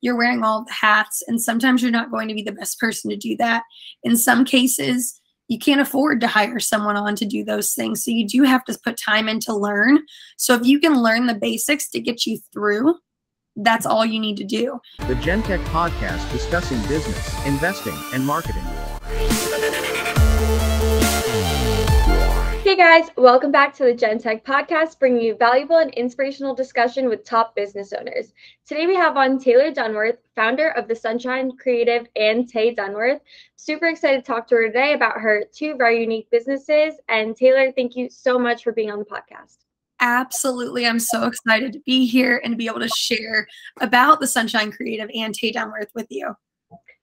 you're wearing all the hats, and sometimes you're not going to be the best person to do that. In some cases, you can't afford to hire someone on to do those things. So you do have to put time in to learn. So if you can learn the basics to get you through, that's all you need to do. The Gentech podcast discussing business, investing, and marketing. Guys, welcome back to the Gentech podcast, bringing you valuable and inspirational discussion with top business owners. Today we have on Taylor Dunworth, founder of the Sunshine Creative and Tay Dunworth. Super excited to talk to her today about her two very unique businesses. And Taylor, thank you so much for being on the podcast. Absolutely. I'm so excited to be here and to be able to share about the Sunshine Creative and Tay Dunworth with you.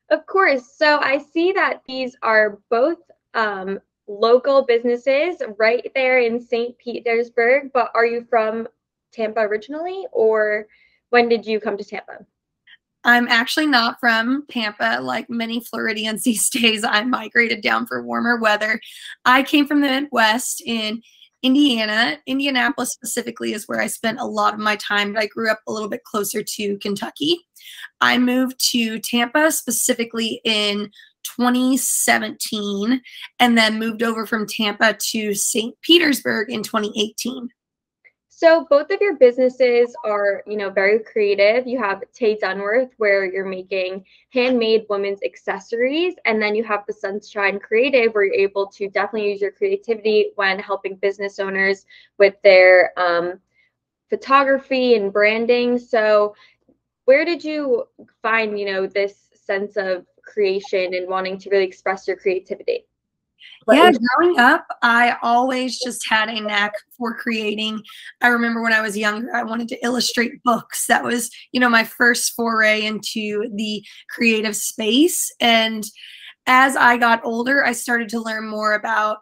Of course. So I see that these are both um, local businesses right there in St. Petersburg, but are you from Tampa originally or when did you come to Tampa? I'm actually not from Tampa. Like many Floridians these days, I migrated down for warmer weather. I came from the Midwest in Indiana. Indianapolis specifically is where I spent a lot of my time, I grew up a little bit closer to Kentucky. I moved to Tampa specifically in 2017 and then moved over from Tampa to St. Petersburg in 2018. So both of your businesses are, you know, very creative. You have Tay Dunworth, where you're making handmade women's accessories, and then you have the Sunshine Creative, where you're able to definitely use your creativity when helping business owners with their um, photography and branding. So, where did you find, you know, this sense of creation and wanting to really express your creativity? yeah, growing up, I always just had a knack for creating. I remember when I was younger, I wanted to illustrate books. That was, you know, my first foray into the creative space. And as I got older, I started to learn more about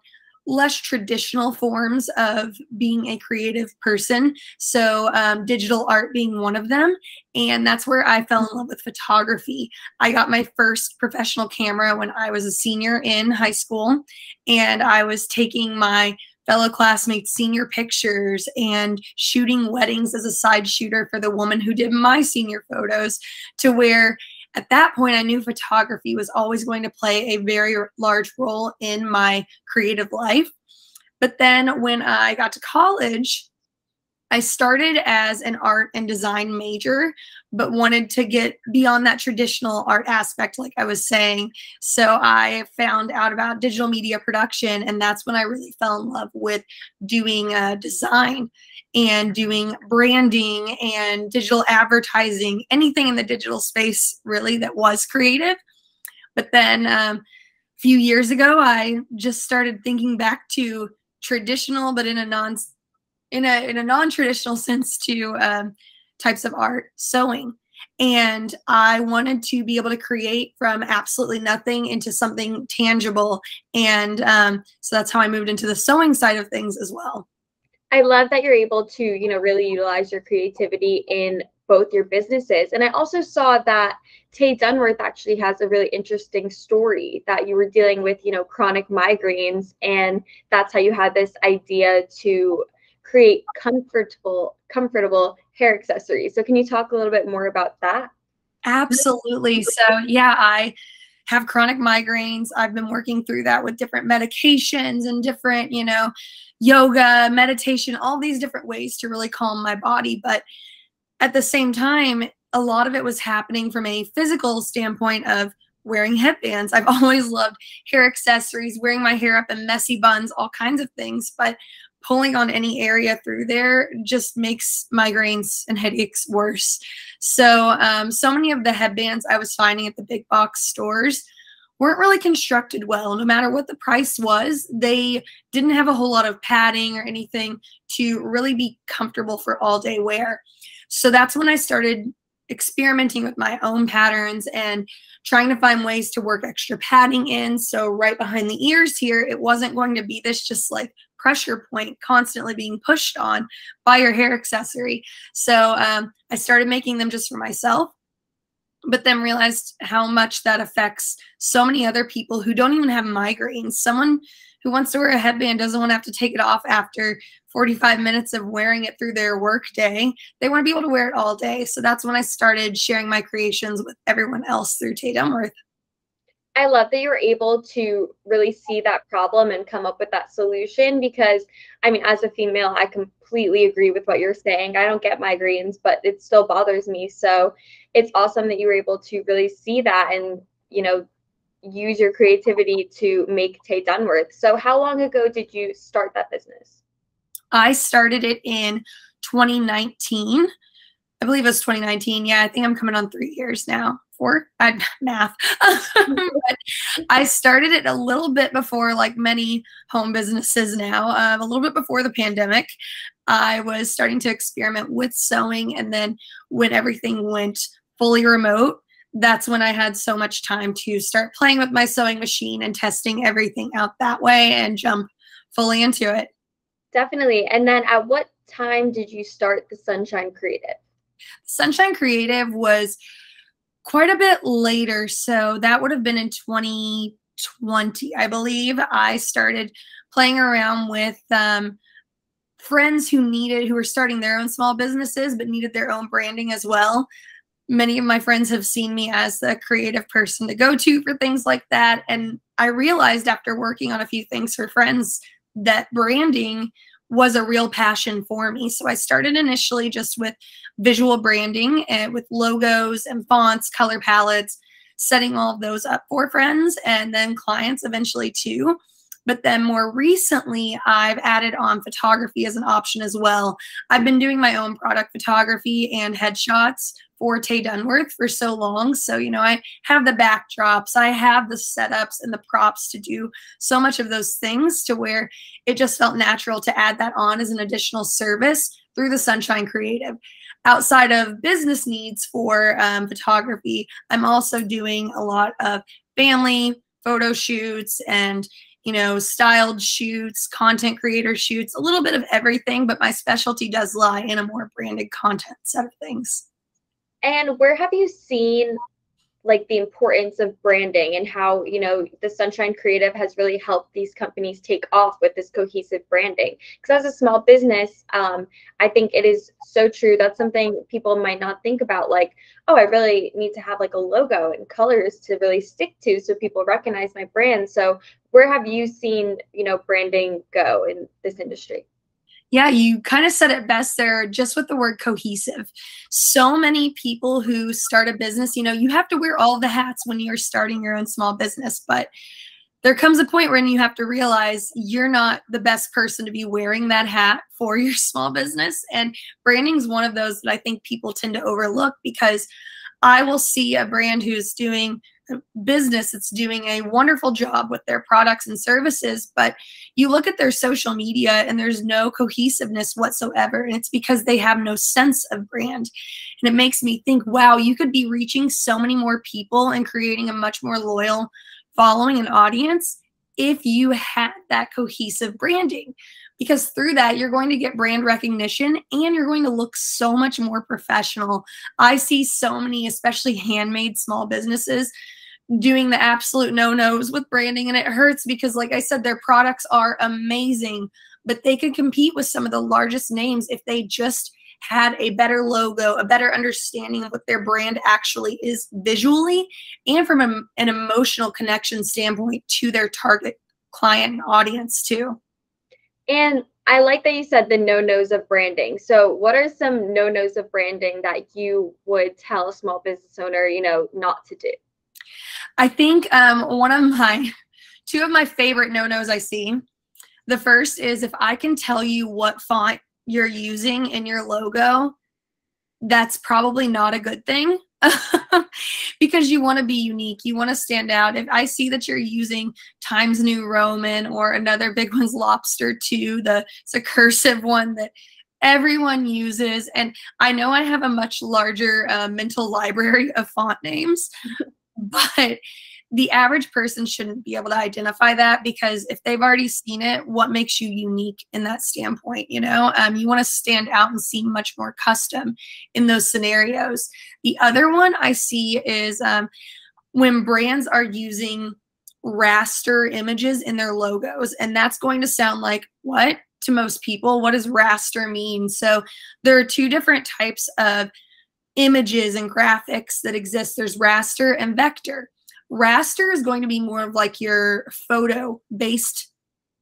less traditional forms of being a creative person. So, um, digital art being one of them. And that's where I fell in love with photography. I got my first professional camera when I was a senior in high school, and I was taking my fellow classmates senior pictures and shooting weddings as a side shooter for the woman who did my senior photos to where at that point, I knew photography was always going to play a very large role in my creative life. But then when I got to college, I started as an art and design major, but wanted to get beyond that traditional art aspect, like I was saying. So I found out about digital media production, and that's when I really fell in love with doing uh, design and doing branding and digital advertising, anything in the digital space really that was creative. But then um, a few years ago, I just started thinking back to traditional, but in a non in a in a non-traditional sense to um, types of art, sewing. And I wanted to be able to create from absolutely nothing into something tangible. And um, so that's how I moved into the sewing side of things as well. I love that you're able to, you know, really utilize your creativity in both your businesses. And I also saw that Tay Dunworth actually has a really interesting story that you were dealing with, you know, chronic migraines. And that's how you had this idea to create comfortable, comfortable hair accessories. So can you talk a little bit more about that? Absolutely. So yeah, I have chronic migraines. I've been working through that with different medications and different, you know, yoga, meditation, all these different ways to really calm my body. But at the same time, a lot of it was happening from a physical standpoint of wearing headbands. I've always loved hair accessories, wearing my hair up in messy buns, all kinds of things. But pulling on any area through there just makes migraines and headaches worse. So, um, so many of the headbands I was finding at the big box stores weren't really constructed well. No matter what the price was, they didn't have a whole lot of padding or anything to really be comfortable for all day wear. So that's when I started experimenting with my own patterns and trying to find ways to work extra padding in. So right behind the ears here, it wasn't going to be this just like pressure point constantly being pushed on by your hair accessory. So um, I started making them just for myself but then realized how much that affects so many other people who don't even have migraines. Someone who wants to wear a headband doesn't want to have to take it off after 45 minutes of wearing it through their work day. They want to be able to wear it all day. So that's when I started sharing my creations with everyone else through Tay Dunworth. I love that you were able to really see that problem and come up with that solution because, I mean, as a female, I completely agree with what you're saying. I don't get migraines, but it still bothers me. So it's awesome that you were able to really see that and, you know, use your creativity to make Tay Dunworth. So, how long ago did you start that business? I started it in 2019. I believe it was 2019. Yeah, I think I'm coming on three years now. Four, I math. but I started it a little bit before, like many home businesses now, um, a little bit before the pandemic. I was starting to experiment with sewing, and then when everything went fully remote, that's when I had so much time to start playing with my sewing machine and testing everything out that way and jump fully into it. Definitely. And then at what time did you start the Sunshine Creative? Sunshine Creative was quite a bit later. So that would have been in 2020, I believe. I started playing around with um, friends who needed, who were starting their own small businesses, but needed their own branding as well many of my friends have seen me as the creative person to go to for things like that. And I realized after working on a few things for friends that branding was a real passion for me. So I started initially just with visual branding and with logos and fonts, color palettes, setting all of those up for friends and then clients eventually too. But then more recently, I've added on photography as an option as well. I've been doing my own product photography and headshots for Tay Dunworth for so long. So, you know, I have the backdrops, I have the setups and the props to do so much of those things to where it just felt natural to add that on as an additional service through the Sunshine Creative. Outside of business needs for um, photography, I'm also doing a lot of family photo shoots and you know, styled shoots, content creator shoots, a little bit of everything, but my specialty does lie in a more branded content set of things. And where have you seen like the importance of branding and how you know the sunshine creative has really helped these companies take off with this cohesive branding. Because as a small business um, i think it is so true. That's something people might not think about like oh i really need to have like a logo and colors to really stick to so people recognize my brand. So where have you seen you know branding go in this industry yeah, you kind of said it best there just with the word cohesive. So many people who start a business, you know, you have to wear all the hats when you're starting your own small business, but there comes a point when you have to realize you're not the best person to be wearing that hat for your small business. And branding is one of those that I think people tend to overlook because I will see a brand who's doing business that's doing a wonderful job with their products and services, but you look at their social media and there's no cohesiveness whatsoever. And it's because they have no sense of brand. And it makes me think, wow, you could be reaching so many more people and creating a much more loyal following and audience if you had that cohesive branding because through that you're going to get brand recognition and you're going to look so much more professional. I see so many especially handmade small businesses doing the absolute no-nos with branding and it hurts because like I said their products are amazing but they could compete with some of the largest names if they just had a better logo, a better understanding of what their brand actually is visually and from a, an emotional connection standpoint to their target client and audience too. And I like that you said the no-nos of branding. So what are some no-nos of branding that you would tell a small business owner, you know, not to do? I think um, one of my two of my favorite no-nos I see. The first is if I can tell you what font you're using in your logo, that's probably not a good thing because you want to be unique. You want to stand out. If I see that you're using Times New Roman or another big one's Lobster 2, the it's a cursive one that everyone uses, and I know I have a much larger uh, mental library of font names, but the average person shouldn't be able to identify that because if they've already seen it, what makes you unique in that standpoint? You know, um, you want to stand out and seem much more custom in those scenarios. The other one I see is um, when brands are using raster images in their logos. And that's going to sound like what to most people? What does raster mean? So there are two different types of images and graphics that exist. There's raster and vector. Raster is going to be more of like your photo based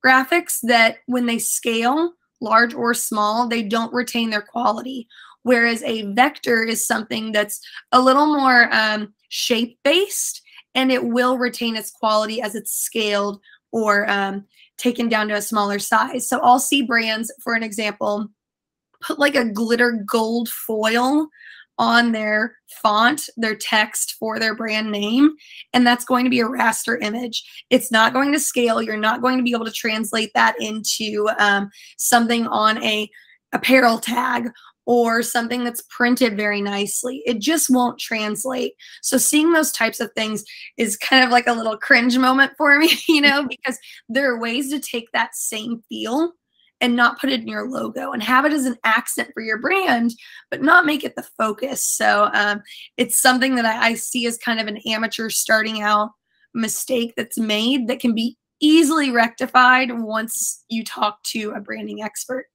graphics that when they scale, large or small, they don't retain their quality. Whereas a vector is something that's a little more um, shape based and it will retain its quality as it's scaled or um, taken down to a smaller size. So I'll see brands, for an example, put like a glitter gold foil on their font, their text for their brand name, and that's going to be a raster image. It's not going to scale. You're not going to be able to translate that into um, something on a apparel tag or something that's printed very nicely. It just won't translate. So seeing those types of things is kind of like a little cringe moment for me, you know, because there are ways to take that same feel and not put it in your logo and have it as an accent for your brand, but not make it the focus. So um, it's something that I, I see as kind of an amateur starting out mistake that's made that can be easily rectified once you talk to a branding expert.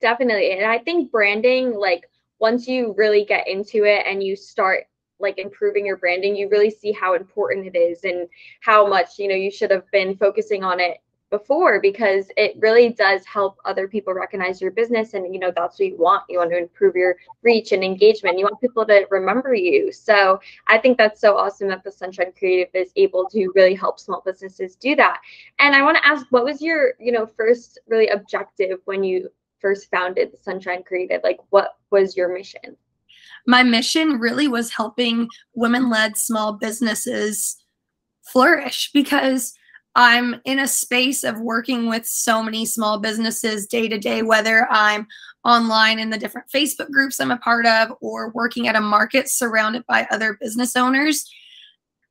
Definitely. And I think branding, like once you really get into it and you start like improving your branding, you really see how important it is and how much, you know, you should have been focusing on it before because it really does help other people recognize your business and you know that's what you want you want to improve your reach and engagement you want people to remember you so i think that's so awesome that the sunshine creative is able to really help small businesses do that and i want to ask what was your you know first really objective when you first founded the Sunshine Creative? Like, what was your mission? My mission really was helping women led small businesses flourish because I'm in a space of working with so many small businesses day to day, whether I'm online in the different Facebook groups I'm a part of or working at a market surrounded by other business owners.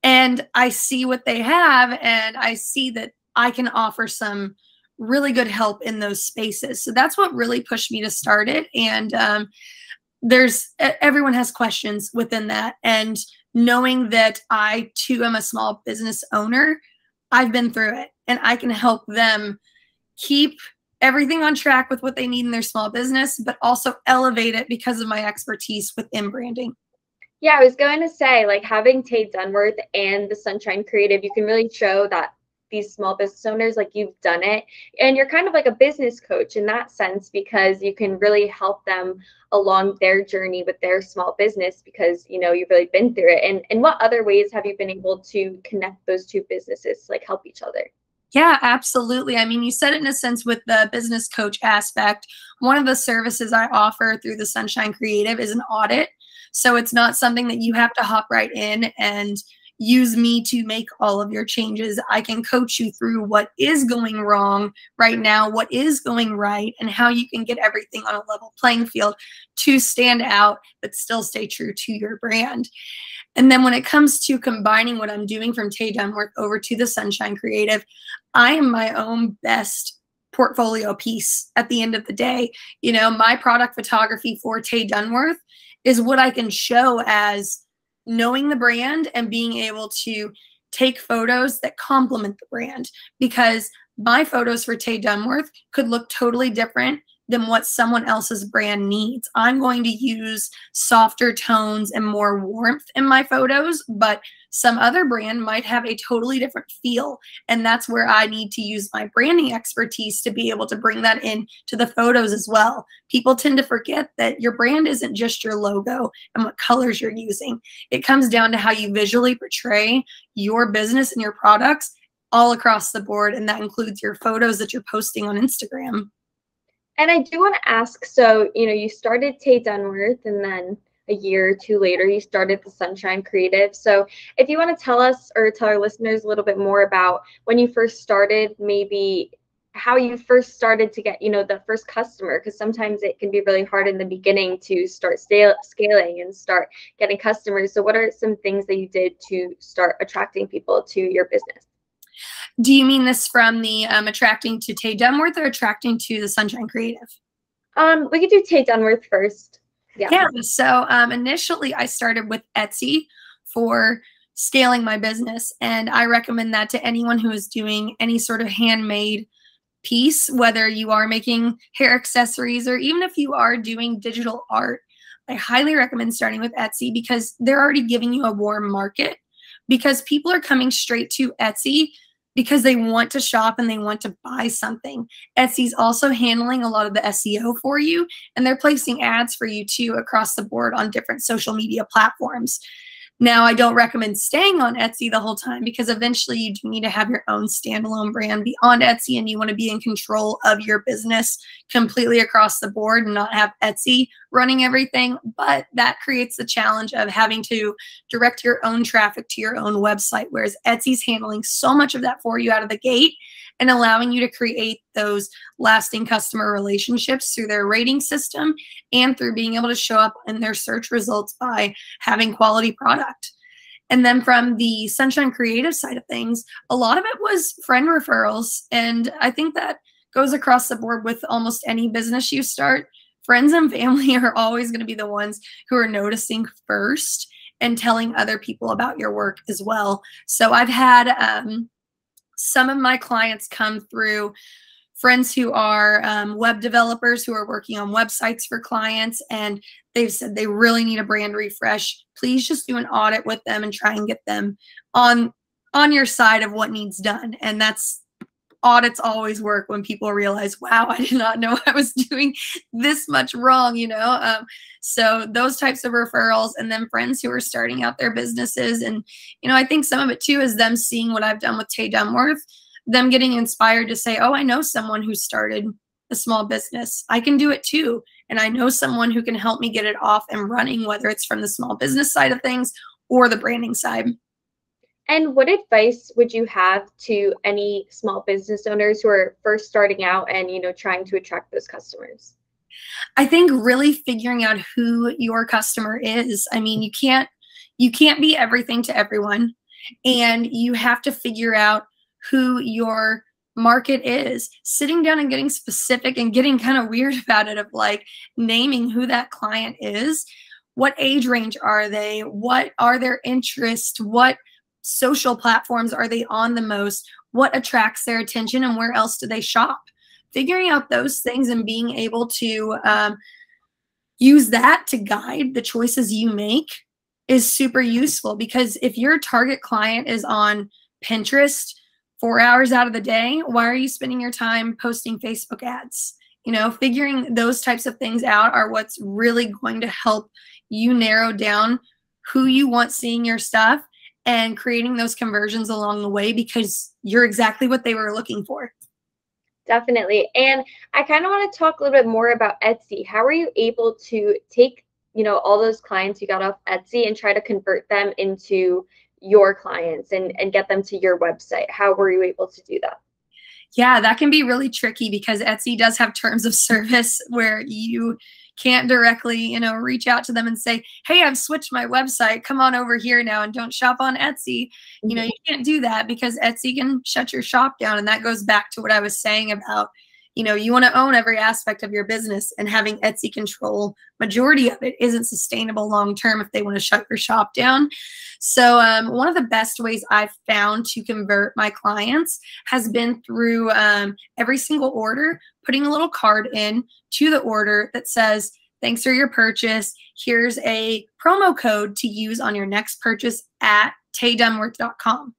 And I see what they have and I see that I can offer some really good help in those spaces. So that's what really pushed me to start it. And um, there's everyone has questions within that. And knowing that I too am a small business owner, I've been through it and I can help them keep everything on track with what they need in their small business, but also elevate it because of my expertise within branding. Yeah, I was going to say, like having Tay Dunworth and the Sunshine Creative, you can really show that these small business owners like you've done it and you're kind of like a business coach in that sense because you can really help them along their journey with their small business because you know you've really been through it and and what other ways have you been able to connect those two businesses like help each other yeah, absolutely. I mean, you said it in a sense with the business coach aspect. One of the services I offer through the Sunshine Creative is an audit. So it's not something that you have to hop right in and use me to make all of your changes. I can coach you through what is going wrong right now, what is going right, and how you can get everything on a level playing field to stand out but still stay true to your brand. And then when it comes to combining what I'm doing from Tay Dunworth over to the Sunshine Creative, I am my own best portfolio piece at the end of the day. You know, my product photography for Tay Dunworth is what I can show as knowing the brand and being able to take photos that complement the brand because my photos for Tay Dunworth could look totally different than what someone else's brand needs. I'm going to use softer tones and more warmth in my photos, but some other brand might have a totally different feel. And that's where I need to use my branding expertise to be able to bring that in to the photos as well. People tend to forget that your brand isn't just your logo and what colors you're using. It comes down to how you visually portray your business and your products all across the board. And that includes your photos that you're posting on Instagram. And I do want to ask so, you know, you started Tay Dunworth and then a year or two later, you started the Sunshine Creative. So, if you want to tell us or tell our listeners a little bit more about when you first started, maybe how you first started to get, you know, the first customer, because sometimes it can be really hard in the beginning to start scale, scaling and start getting customers. So, what are some things that you did to start attracting people to your business? Do you mean this from the um, attracting to Tay Dunworth or attracting to the Sunshine Creative? Um, we could do Tay Dunworth first. Yeah. Yeah. So um, initially, I started with Etsy for scaling my business. And I recommend that to anyone who is doing any sort of handmade piece, whether you are making hair accessories or even if you are doing digital art. I highly recommend starting with Etsy because they're already giving you a warm market because people are coming straight to Etsy because they want to shop and they want to buy something. Etsy's also handling a lot of the SEO for you and they're placing ads for you too across the board on different social media platforms. Now, I don't recommend staying on Etsy the whole time because eventually you do need to have your own standalone brand beyond Etsy and you want to be in control of your business completely across the board and not have Etsy running everything. But that creates the challenge of having to direct your own traffic to your own website, whereas Etsy's handling so much of that for you out of the gate and allowing you to create those lasting customer relationships through their rating system and through being able to show up in their search results by having quality product. And then from the Sunshine Creative side of things, a lot of it was friend referrals. And I think that goes across the board with almost any business you start. Friends and family are always going to be the ones who are noticing first and telling other people about your work as well. So I've had um, some of my clients come through friends who are um, web developers who are working on websites for clients and they've said they really need a brand refresh. Please just do an audit with them and try and get them on on your side of what needs done. And that's audits always work when people realize, wow, I did not know I was doing this much wrong, you know? Um, so those types of referrals and then friends who are starting out their businesses. And, you know, I think some of it too is them seeing what I've done with Tay Dunworth, them getting inspired to say, oh, I know someone who started a small business. I can do it too. And I know someone who can help me get it off and running, whether it's from the small business side of things or the branding side. And what advice would you have to any small business owners who are first starting out and you know trying to attract those customers? I think really figuring out who your customer is. I mean, you can't you can't be everything to everyone and you have to figure out who your market is sitting down and getting specific and getting kind of weird about it of like naming who that client is what age range are they what are their interests what social platforms are they on the most? What attracts their attention and where else do they shop? Figuring out those things and being able to um, use that to guide the choices you make is super useful because if your target client is on Pinterest four hours out of the day, why are you spending your time posting Facebook ads? You know, figuring those types of things out are what's really going to help you narrow down who you want seeing your stuff and creating those conversions along the way because you're exactly what they were looking for. Definitely. And I kind of want to talk a little bit more about Etsy. How are you able to take, you know, all those clients you got off Etsy and try to convert them into your clients and, and get them to your website? How were you able to do that? Yeah, that can be really tricky because Etsy does have terms of service where you can't directly, you know, reach out to them and say, "Hey, I've switched my website. Come on over here now and don't shop on Etsy." You know, mm-hmm. you can't do that because Etsy can shut your shop down and that goes back to what I was saying about you know you want to own every aspect of your business and having etsy control majority of it isn't sustainable long term if they want to shut your shop down. So um, one of the best ways i've found to convert my clients has been through um, every single order putting a little card in to the order that says thanks for your purchase. Here's a promo code to use on your next purchase at taydunworth.com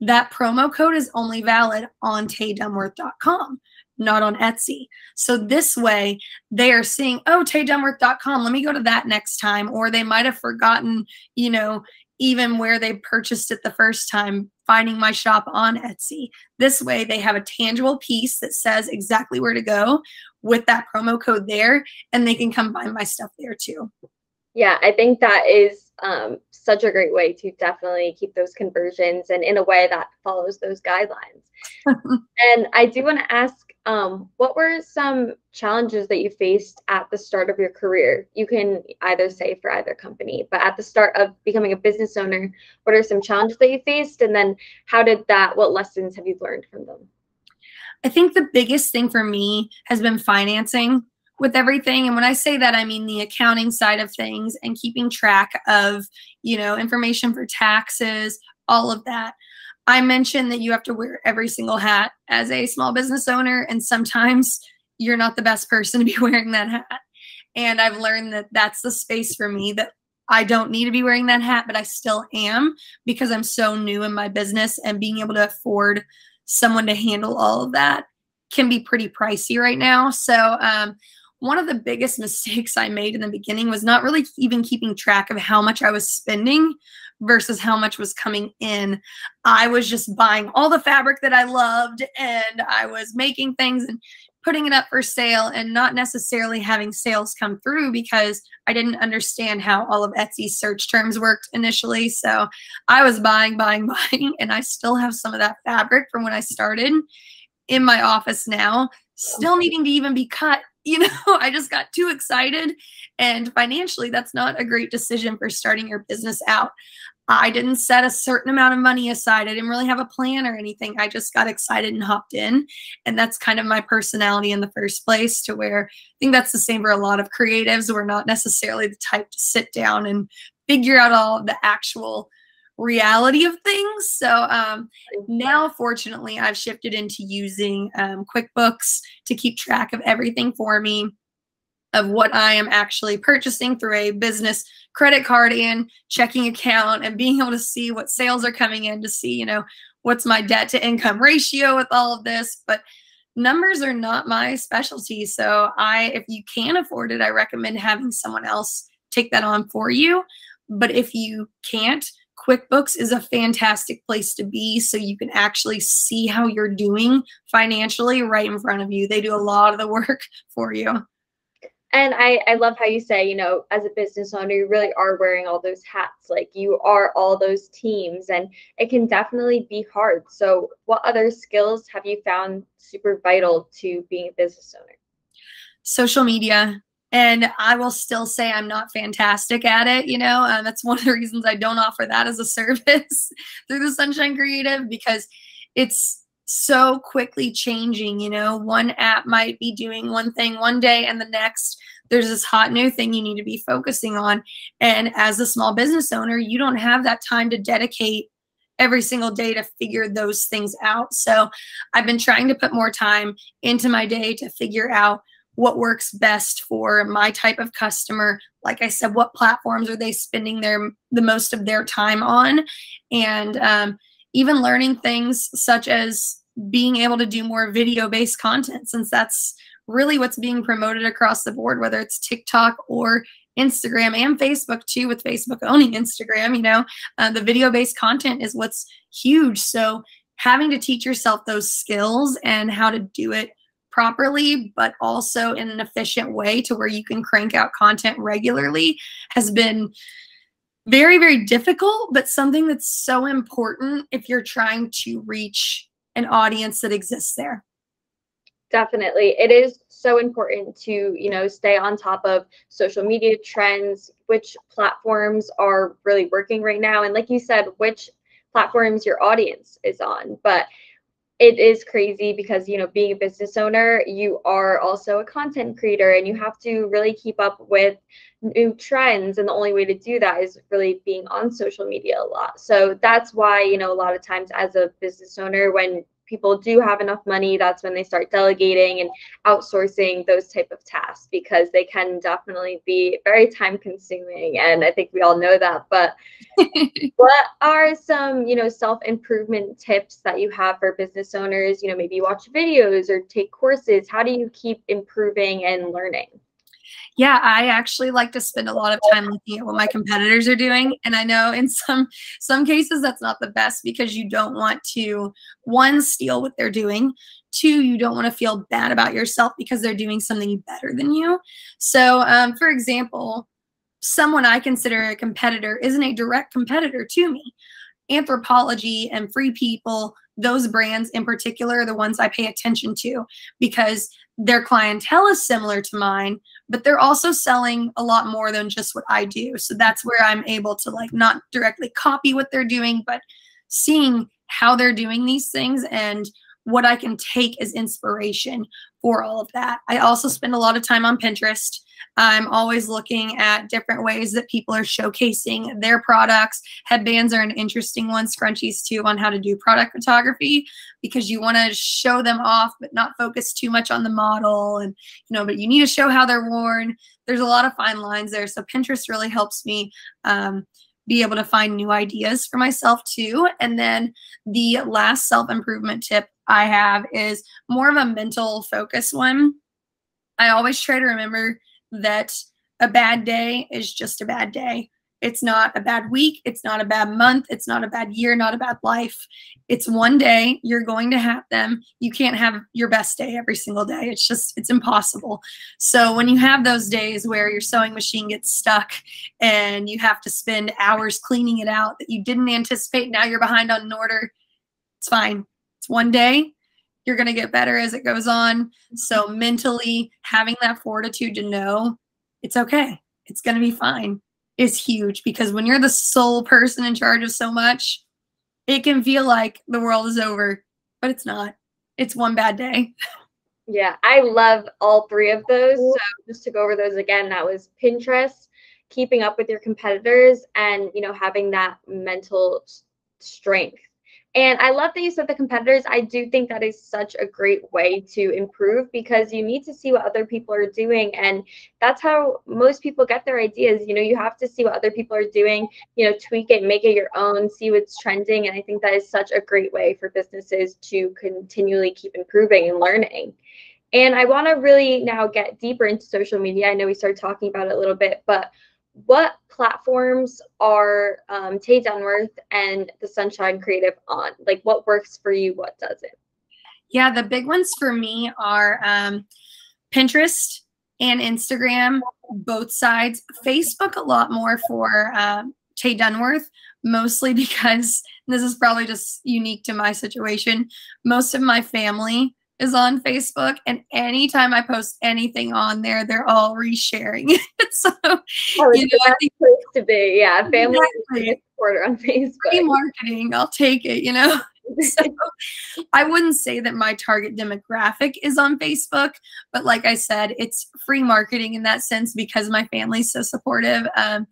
that promo code is only valid on taydunworth.com not on Etsy. So this way they are seeing, oh, taydunworth.com, let me go to that next time. Or they might have forgotten, you know, even where they purchased it the first time, finding my shop on Etsy. This way they have a tangible piece that says exactly where to go with that promo code there, and they can come buy my stuff there too. Yeah, I think that is um, such a great way to definitely keep those conversions and in a way that follows those guidelines. and I do want to ask um, what were some challenges that you faced at the start of your career? You can either say for either company, but at the start of becoming a business owner, what are some challenges that you faced? And then how did that, what lessons have you learned from them? I think the biggest thing for me has been financing with everything. And when I say that, I mean the accounting side of things and keeping track of, you know, information for taxes, all of that. I mentioned that you have to wear every single hat as a small business owner, and sometimes you're not the best person to be wearing that hat. And I've learned that that's the space for me that I don't need to be wearing that hat, but I still am because I'm so new in my business and being able to afford someone to handle all of that can be pretty pricey right now. So, um, one of the biggest mistakes I made in the beginning was not really even keeping track of how much I was spending versus how much was coming in. I was just buying all the fabric that I loved and I was making things and putting it up for sale and not necessarily having sales come through because I didn't understand how all of Etsy's search terms worked initially. So I was buying, buying, buying, and I still have some of that fabric from when I started in my office now, still needing to even be cut. You know, I just got too excited. And financially, that's not a great decision for starting your business out. I didn't set a certain amount of money aside. I didn't really have a plan or anything. I just got excited and hopped in. And that's kind of my personality in the first place, to where I think that's the same for a lot of creatives. We're not necessarily the type to sit down and figure out all the actual reality of things. So um, now, fortunately, I've shifted into using um, QuickBooks to keep track of everything for me of what I am actually purchasing through a business credit card and checking account and being able to see what sales are coming in to see, you know, what's my debt to income ratio with all of this. But numbers are not my specialty. So I, if you can afford it, I recommend having someone else take that on for you. But if you can't, QuickBooks is a fantastic place to be so you can actually see how you're doing financially right in front of you. They do a lot of the work for you. And I, I love how you say, you know, as a business owner, you really are wearing all those hats. Like you are all those teams, and it can definitely be hard. So, what other skills have you found super vital to being a business owner? Social media. And I will still say I'm not fantastic at it. You know, um, that's one of the reasons I don't offer that as a service through the Sunshine Creative because it's so quickly changing. You know, one app might be doing one thing one day and the next there's this hot new thing you need to be focusing on. And as a small business owner, you don't have that time to dedicate every single day to figure those things out. So I've been trying to put more time into my day to figure out what works best for my type of customer. Like i said what platforms are they spending their the most of their time on? And um, even learning things such as being able to do more video based content since that's really what's being promoted across the board whether it's tiktok or instagram and facebook too with facebook owning instagram you know? Uh, the video based content is what's huge. So having to teach yourself those skills and how to do it properly but also in an efficient way to where you can crank out content regularly has been very, very difficult, but something that's so important if you're trying to reach an audience that exists there. Definitely. It is so important to, you know, stay on top of social media trends, which platforms are really working right now. And like you said, which platforms your audience is on. But it is crazy because you know being a business owner you are also a content creator and you have to really keep up with new trends. And the only way to do that is really being on social media a lot. So that's why you know a lot of times as a business owner when people do have enough money that's when they start delegating and outsourcing those type of tasks because they can definitely be very time consuming and i think we all know that but what are some you know self improvement tips that you have for business owners? You know maybe watch videos or take courses. How do you keep improving and learning yeah, I actually like to spend a lot of time looking at what my competitors are doing. And I know in some some cases that's not the best because you don't want to one steal what they're doing. Two, you don't want to feel bad about yourself because they're doing something better than you. So, um, for example, someone I consider a competitor isn't a direct competitor to me. Anthropologie and Free People, those brands in particular are the ones I pay attention to because their clientele is similar to mine, but they're also selling a lot more than just what I do. So that's where I'm able to like not directly copy what they're doing, but seeing how they're doing these things and what I can take as inspiration for all of that. I also spend a lot of time on Pinterest. I'm always looking at different ways that people are showcasing their products. Headbands are an interesting one, scrunchies too, on how to do product photography because you want to show them off but not focus too much on the model and you know, but you need to show how they're worn. There's a lot of fine lines there. So Pinterest really helps me um, be able to find new ideas for myself too. And then the last self improvement tip I have is more of a mental focus one. I always try to remember that a bad day is just a bad day. It's not a bad week. It's not a bad month. It's not a bad year, not a bad life. It's one day. You're going to have them. You can't have your best day every single day. It's just, it's impossible. So when you have those days where your sewing machine gets stuck and you have to spend hours cleaning it out that you didn't anticipate, now you're behind on an order, it's fine. It's one day. You're going to get better as it goes on. So mentally having that fortitude to know it's okay. It's going to be fine is huge because when you're the sole person in charge of so much, it can feel like the world is over, but it's not. It's one bad day. Yeah, I love all three of those. So just to go over those again, that was Pinterest, keeping up with your competitors, and you know having that mental strength and I love that you said the competitors. I do think that is such a great way to improve because you need to see what other people are doing. And that's how most people get their ideas. You know, you have to see what other people are doing, you know, tweak it, make it your own, see what's trending. And I think that is such a great way for businesses to continually keep improving and learning. And I want to really now get deeper into social media. I know we started talking about it a little bit, but what platforms are um, Tay Dunworth and the Sunshine Creative on? Like, what works for you? What doesn't? Yeah, the big ones for me are um, Pinterest and Instagram, both sides. Facebook a lot more for um, Tay Dunworth, mostly because this is probably just unique to my situation. Most of my family is on Facebook, and anytime I post anything on there, they're all resharing it. so, oh, you know, I think, place to be. Yeah, family exactly. supporter on Facebook. Free marketing, I'll take it. You know. so I wouldn't say that my target demographic is on Facebook, but like I said, it's free marketing in that sense because my family's so supportive. Um,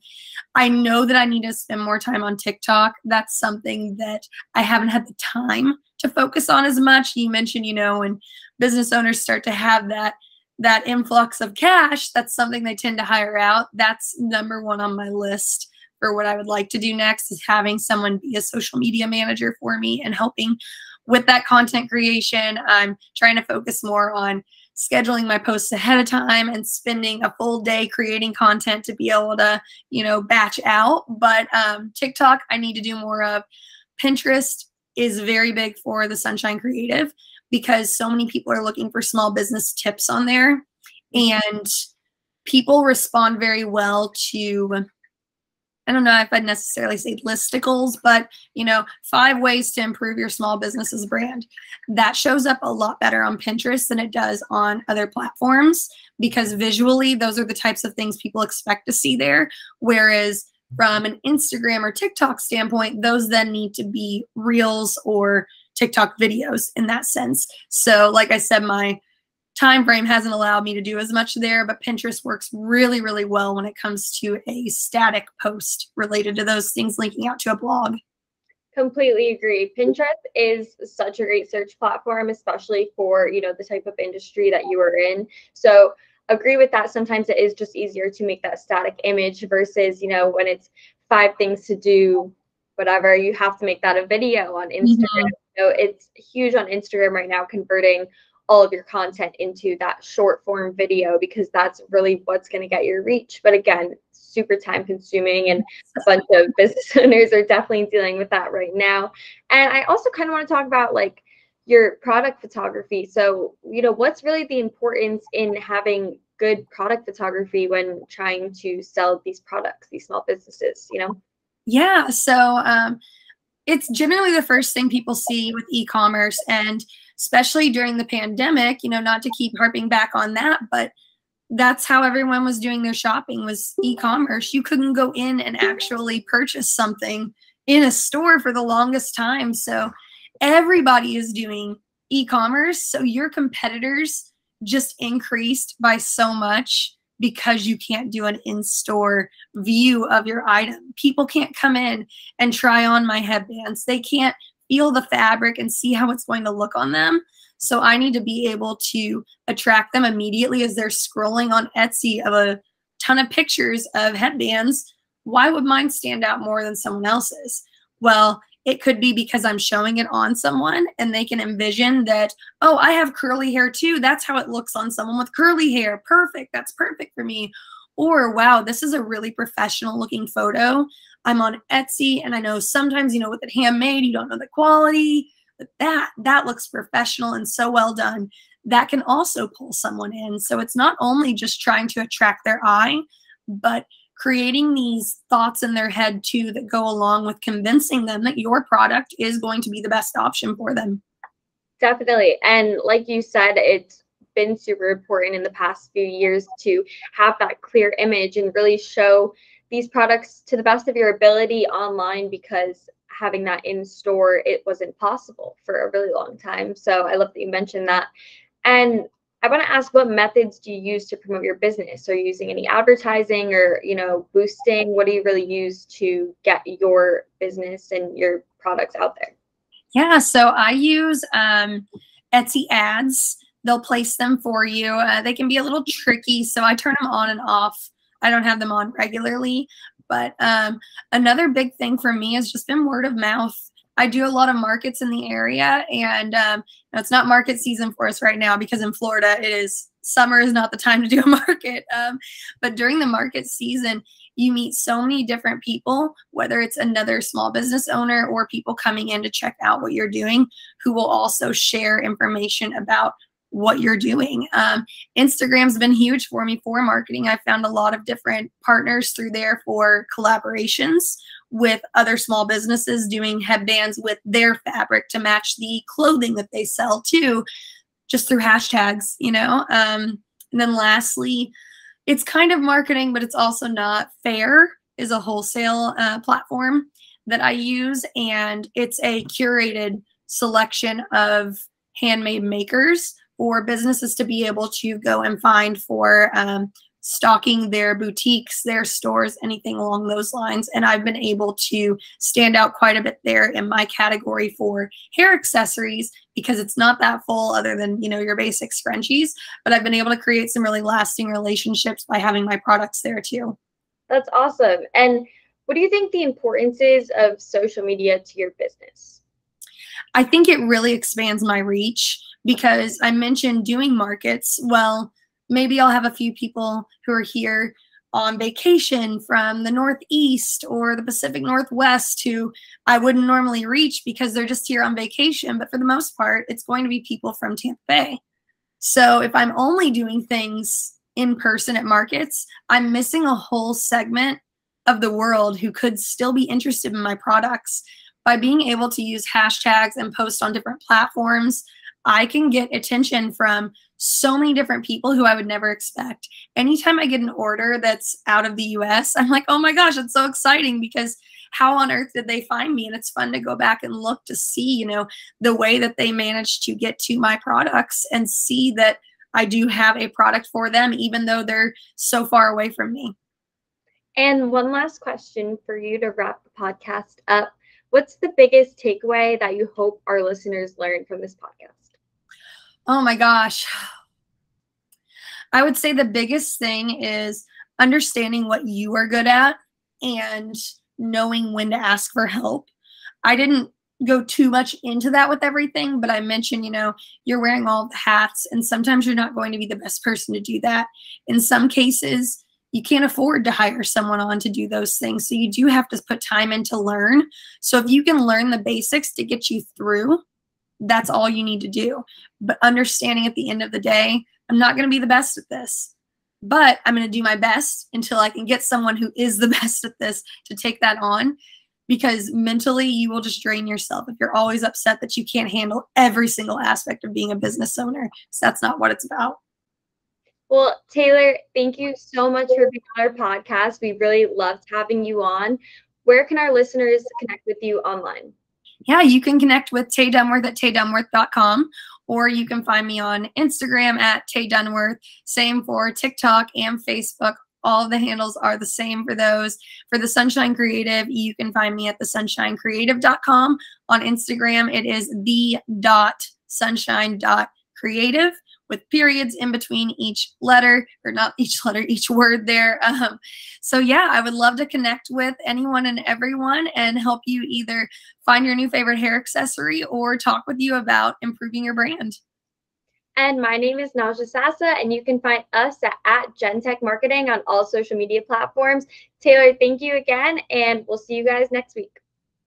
I know that I need to spend more time on TikTok. That's something that I haven't had the time to focus on as much. You mentioned, you know, when business owners start to have that that influx of cash, that's something they tend to hire out. That's number one on my list for what I would like to do next is having someone be a social media manager for me and helping with that content creation. I'm trying to focus more on scheduling my posts ahead of time and spending a full day creating content to be able to, you know, batch out. But um, TikTok, I need to do more of. Pinterest is very big for the Sunshine Creative because so many people are looking for small business tips on there. And people respond very well to I don't know if I'd necessarily say listicles, but you know, five ways to improve your small business's brand. That shows up a lot better on Pinterest than it does on other platforms because visually, those are the types of things people expect to see there. Whereas from an Instagram or TikTok standpoint, those then need to be reels or TikTok videos in that sense. So, like I said, my time frame hasn't allowed me to do as much there, but Pinterest works really, really well when it comes to a static post related to those things linking out to a blog. Completely agree. Pinterest is such a great search platform, especially for, you know, the type of industry that you are in. So agree with that. Sometimes it is just easier to make that static image versus, you know, when it's five things to do, whatever, you have to make that a video on Instagram. Mm-hmm. So it's huge on Instagram right now, converting all of your content into that short form video because that's really what's going to get your reach. But again, super time consuming and a bunch of business owners are definitely dealing with that right now. And I also kind of want to talk about like your product photography. So, you know, what's really the importance in having good product photography when trying to sell these products, these small businesses, you know? Yeah. So, um, it's generally the first thing people see with e-commerce and especially during the pandemic, you know, not to keep harping back on that, but that's how everyone was doing their shopping was e-commerce. You couldn't go in and actually purchase something in a store for the longest time. So everybody is doing e-commerce. So your competitors just increased by so much because you can't do an in-store view of your item. People can't come in and try on my headbands. They can't feel the fabric and see how it's going to look on them. So I need to be able to attract them immediately as they're scrolling on Etsy of a ton of pictures of headbands. Why would mine stand out more than someone else's? Well, it could be because I'm showing it on someone and they can envision that, oh, I have curly hair too. That's how it looks on someone with curly hair. Perfect. That's perfect for me. Or, wow, this is a really professional looking photo. I'm on Etsy and I know sometimes, you know, with it handmade, you don't know the quality but that that looks professional and so well done that can also pull someone in so it's not only just trying to attract their eye but creating these thoughts in their head too that go along with convincing them that your product is going to be the best option for them definitely and like you said it's been super important in the past few years to have that clear image and really show these products to the best of your ability online because having that in store, it wasn't possible for a really long time. So I love that you mentioned that. And I want to ask what methods do you use to promote your business? Are you using any advertising or, you know, boosting? What do you really use to get your business and your products out there? Yeah, so I use um, Etsy ads. They'll place them for you. Uh, they can be a little tricky, so I turn them on and off. I don't have them on regularly, but um, another big thing for me has just been word of mouth. I do a lot of markets in the area, and um, it's not market season for us right now because in Florida it is summer is not the time to do a market. Um, but during the market season, you meet so many different people, whether it's another small business owner or people coming in to check out what you're doing, who will also share information about what you're doing. Um, Instagram's been huge for me for marketing. I've found a lot of different partners through there for collaborations with other small businesses doing headbands with their fabric to match the clothing that they sell too, just through hashtags, you know. Um, and then lastly, it's kind of marketing, but it's also not Faire is a wholesale uh, platform that I use, and it's a curated selection of handmade makers for businesses to be able to go and find for um, stocking their boutiques, their stores, anything along those lines. And I've been able to stand out quite a bit there in my category for hair accessories because it's not that full other than, you know, your basic scrunchies, but I've been able to create some really lasting relationships by having my products there too. That's awesome. And what do you think the importance is of social media to your business? I think it really expands my reach because I mentioned doing markets. Well, maybe I'll have a few people who are here on vacation from the Northeast or the Pacific Northwest who I wouldn't normally reach because they're just here on vacation. But for the most part, it's going to be people from Tampa Bay. So if I'm only doing things in person at markets, I'm missing a whole segment of the world who could still be interested in my products. By being able to use hashtags and post on different platforms, I can get attention from so many different people who I would never expect. Anytime I get an order that's out of the US, I'm like, oh my gosh, it's so exciting because how on earth did they find me? And it's fun to go back and look to see, you know, the way that they managed to get to my products and see that I do have a product for them, even though they're so far away from me. And one last question for you to wrap the podcast up. What's the biggest takeaway that you hope our listeners learn from this podcast? Oh my gosh. I would say the biggest thing is understanding what you are good at and knowing when to ask for help. I didn't go too much into that with everything, but I mentioned, you know, you're wearing all the hats, and sometimes you're not going to be the best person to do that. In some cases, you can't afford to hire someone on to do those things. So you do have to put time in to learn. So if you can learn the basics to get you through, that's all you need to do. But understanding at the end of the day, I'm not going to be the best at this, but I'm going to do my best until I can get someone who is the best at this to take that on because mentally you will just drain yourself if you're always upset that you can't handle every single aspect of being a business owner. So that's not what it's about. Well, Taylor, thank you so much for being on our podcast. We really loved having you on. Where can our listeners connect with you online? Yeah, you can connect with Tay Dunworth at taydunworth.com or you can find me on Instagram at Tay Dunworth. Same for TikTok and Facebook. All the handles are the same for those. For the Sunshine Creative, you can find me at the sunshinecreative.com. On Instagram, it is the dot sunshine dot creative with periods in between each letter, or not each letter, each word there. Um, so, yeah, I would love to connect with anyone and everyone and help you either find your new favorite hair accessory or talk with you about improving your brand. And my name is Naja Sassa, and you can find us at, at Gentech Marketing on all social media platforms. Taylor, thank you again, and we'll see you guys next week.